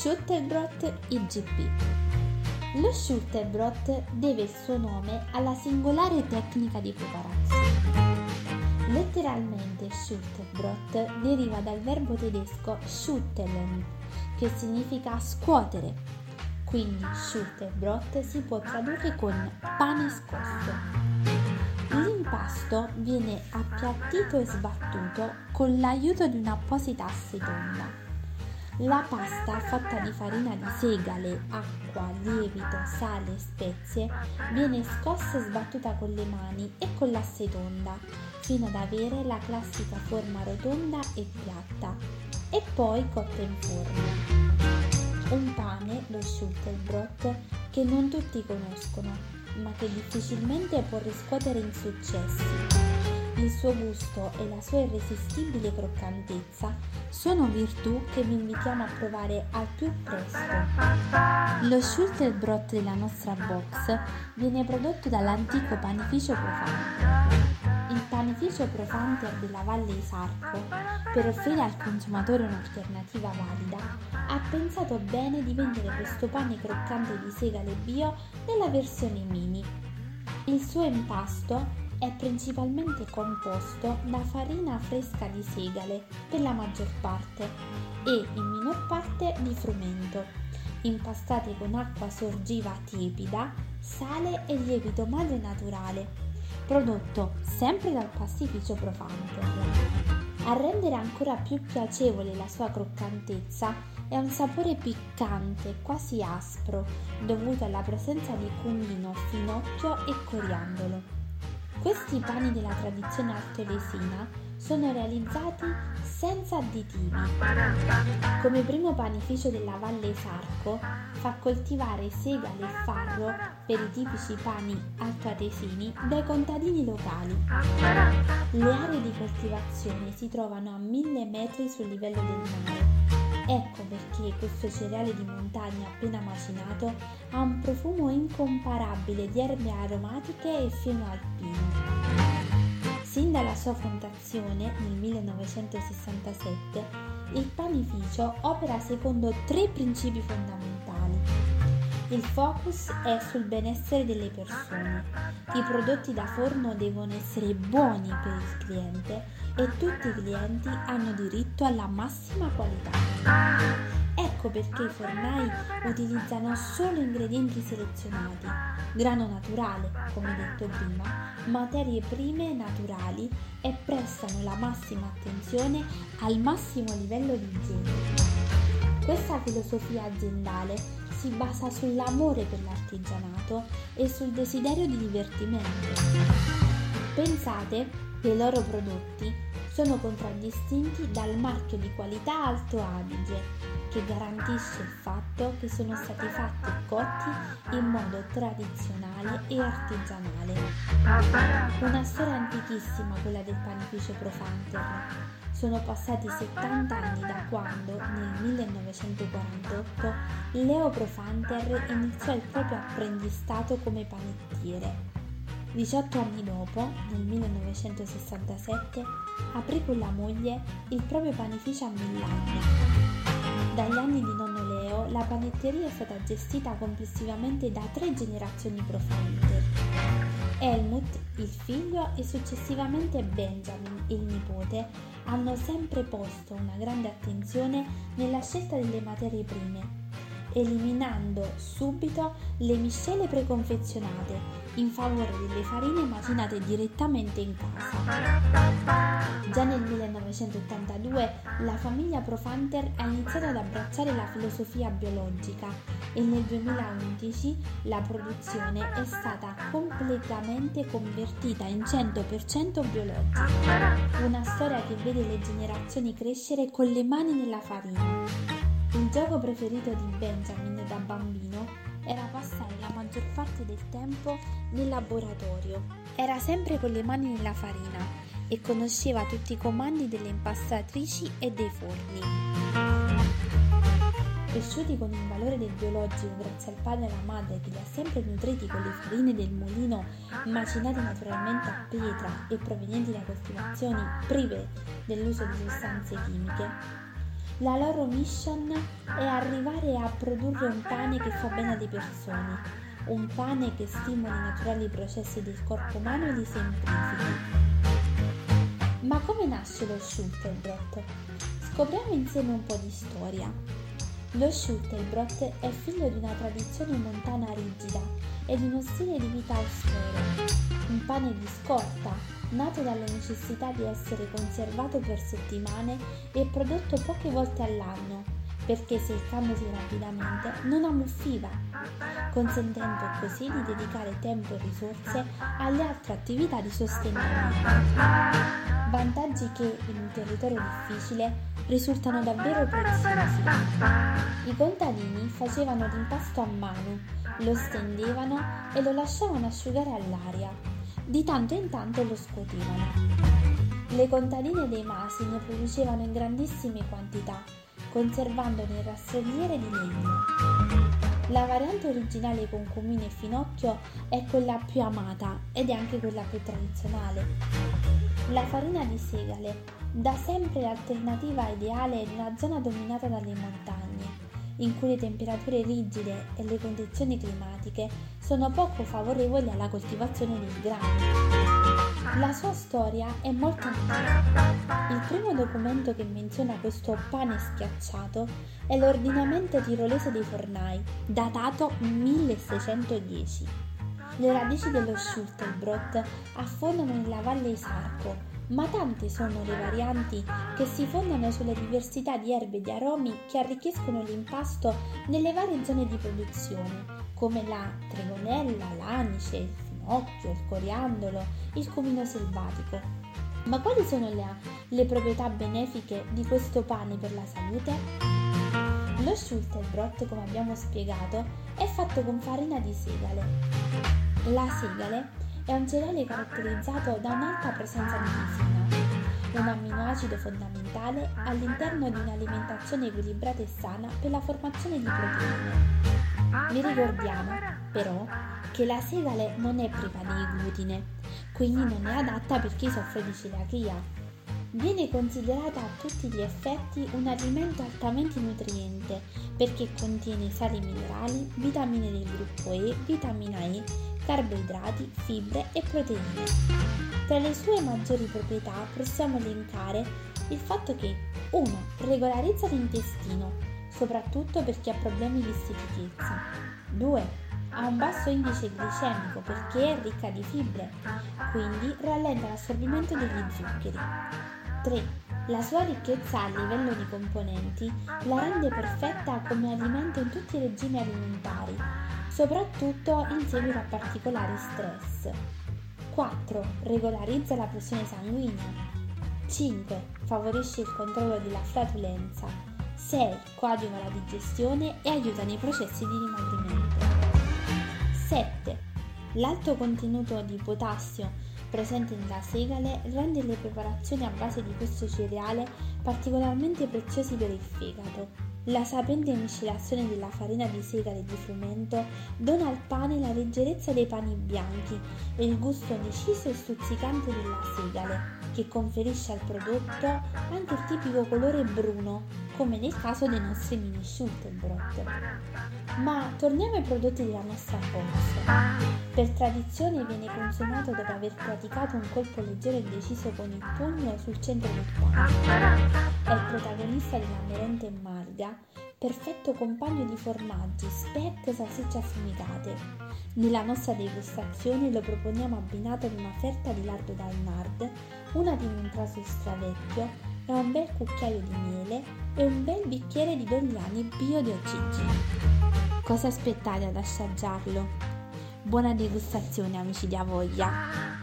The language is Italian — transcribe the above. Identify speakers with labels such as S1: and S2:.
S1: Schuttelbrot IGP. Lo Schuttelbrot deve il suo nome alla singolare tecnica di preparazione. Letteralmente Schuttelbrot deriva dal verbo tedesco schütteln, che significa scuotere. Quindi Schuttelbrot si può tradurre con pane scosso. L'impasto viene appiattito e sbattuto con l'aiuto di un'apposita assetonda. La pasta fatta di farina di segale, acqua, lievito, sale e spezie viene scossa e sbattuta con le mani e con l'acetonda fino ad avere la classica forma rotonda e piatta e poi cotta in forno. Un pane, lo Schulterbrot, che non tutti conoscono, ma che difficilmente può riscuotere insuccessi il suo gusto e la sua irresistibile croccantezza sono virtù che vi invitiamo a provare al più presto. Lo Schulterbrot della nostra box viene prodotto dall'antico panificio Profante. Il panificio Profanter della Valle Isarco, per offrire al consumatore un'alternativa valida, ha pensato bene di vendere questo pane croccante di segale bio nella versione mini. Il suo impasto è principalmente composto da farina fresca di segale per la maggior parte e in minor parte di frumento, impastate con acqua sorgiva tiepida, sale e lievito madre naturale, prodotto sempre dal pastificio Profante. A rendere ancora più piacevole la sua croccantezza è un sapore piccante, quasi aspro, dovuto alla presenza di cumino, finocchio e coriandolo. Questi pani della tradizione artolesina sono realizzati senza additivi. Come primo panificio della Valle Sarco fa coltivare segale e farro per i tipici pani altoatesini dai contadini locali. Le aree di coltivazione si trovano a mille metri sul livello del mare Ecco perché questo cereale di montagna appena macinato ha un profumo incomparabile di erbe aromatiche e fieno alpino. Sin dalla sua fondazione nel 1967, il panificio opera secondo tre principi fondamentali. Il focus è sul benessere delle persone. I prodotti da forno devono essere buoni per il cliente e tutti i clienti hanno diritto alla massima qualità. Ecco perché i fornai utilizzano solo ingredienti selezionati, grano naturale, come detto prima, materie prime naturali e prestano la massima attenzione al massimo livello di igiene. Questa filosofia aziendale si basa sull'amore per l'artigianato e sul desiderio di divertimento. Pensate che i loro prodotti sono contraddistinti dal marchio di qualità Alto Adige, che garantisce il fatto che sono stati fatti e cotti in modo tradizionale e artigianale. Una storia antichissima quella del panificio Profanter. Sono passati 70 anni da quando, nel 1948, Leo Profanter iniziò il proprio apprendistato come panettiere 18 anni dopo, nel 1967, aprì con la moglie il proprio panificio a Milano. Dagli anni di nonno Leo, la panetteria è stata gestita complessivamente da tre generazioni profanter. Helmut, il figlio, e successivamente Benjamin, il nipote, hanno sempre posto una grande attenzione nella scelta delle materie prime eliminando subito le miscele preconfezionate in favore delle farine macinate direttamente in casa. Già nel 1982 la famiglia Profanter ha iniziato ad abbracciare la filosofia biologica e nel 2011 la produzione è stata completamente convertita in 100% biologica. Una storia che vede le generazioni crescere con le mani nella farina. Il gioco preferito di Benjamin da bambino era passare la maggior parte del tempo nel laboratorio. Era sempre con le mani nella farina e conosceva tutti i comandi delle impastatrici e dei forni. Cresciuti con il valore del biologico grazie al padre e alla madre che li ha sempre nutriti con le farine del mulino macinate naturalmente a pietra e provenienti da coltivazioni prive dell'uso di sostanze chimiche, La loro mission è arrivare a produrre un pane che fa bene alle persone, un pane che stimola i naturali processi del corpo umano e li semplifichi. Ma come nasce lo Schulterbrot? Scopriamo insieme un po' di storia. Lo Schulterbrot è figlio di una tradizione montana rigida e di uno stile di vita austero. Un pane di scorta, nato dalla necessità di essere conservato per settimane e prodotto poche volte all'anno, perché seccandosi rapidamente non ammuffiva, consentendo così di dedicare tempo e risorse alle altre attività di sostentamento. Vantaggi che in un territorio difficile risultano davvero preziosi. I contadini facevano l'impasto a mano, lo stendevano e lo lasciavano asciugare all'aria. Di tanto in tanto lo scuotevano. Le contadine dei masi ne producevano in grandissime quantità, conservandone in rastrelliere di legno. La variante originale con cumino e finocchio è quella più amata ed è anche quella più tradizionale. La farina di segale, da sempre l'alternativa ideale in una zona dominata dalle montagne, in cui le temperature rigide e le condizioni climatiche sono poco favorevoli alla coltivazione del grano. La sua storia è molto antica. Il primo documento che menziona questo pane schiacciato è l'ordinamento tirolese dei fornai, datato 1610. Le radici dello Schulterbrot affondano nella valle Isarco, ma tante sono le varianti che si fondano sulla diversità di erbe e di aromi che arricchiscono l'impasto nelle varie zone di produzione, come la tregonella, l'anice, il finocchio, il coriandolo, il cumino selvatico. Ma quali sono le, le proprietà benefiche di questo pane per la salute? Lo Schulterbrot, come abbiamo spiegato, è fatto con farina di segale. La segale è un cereale caratterizzato da un'alta presenza di lisina, un amminoacido fondamentale all'interno di un'alimentazione equilibrata e sana per la formazione di proteine. Vi ricordiamo, però, che la segale non è priva di glutine, quindi non è adatta per chi soffre di celiachia. Viene considerata a tutti gli effetti un alimento altamente nutriente perché contiene sali minerali, vitamine del gruppo E, vitamina E carboidrati, fibre e proteine. Tra le sue maggiori proprietà possiamo elencare il fatto che 1. regolarizza l'intestino, soprattutto per chi ha problemi di stitichezza. 2. Ha un basso indice glicemico perché è ricca di fibre, quindi rallenta l'assorbimento degli zuccheri. 3. La sua ricchezza a livello di componenti la rende perfetta come alimento in tutti i regimi alimentari, soprattutto in seguito a particolari stress. 4. Regolarizza la pressione sanguigna. 5. Favorisce il controllo della flatulenza. 6. Coadiuva la digestione e aiuta nei processi di dimagrimento. 7. L'alto contenuto di potassio presente nella segale rende le preparazioni a base di questo cereale particolarmente preziosi per il fegato. La sapiente miscelazione della farina di segale e di frumento dona al pane la leggerezza dei pani bianchi e il gusto deciso e stuzzicante della segale, che conferisce al prodotto anche il tipico colore bruno, come nel caso dei nostri mini Schultenbrot. Ma torniamo ai prodotti della nostra forza. Per tradizione viene consumato dopo aver praticato un colpo leggero e deciso con il pugno sul centro del pane. È il protagonista della merenda in marga, perfetto compagno di formaggi, speck e salsicce affumicate. Nella nostra degustazione lo proponiamo abbinato ad una ferta di lardo dal nard, una di un traso stravecchio e un bel cucchiaio di miele e un bel bicchiere di dogliani bio di OCG. Cosa aspettate ad assaggiarlo? Buona degustazione amici di Avoglia!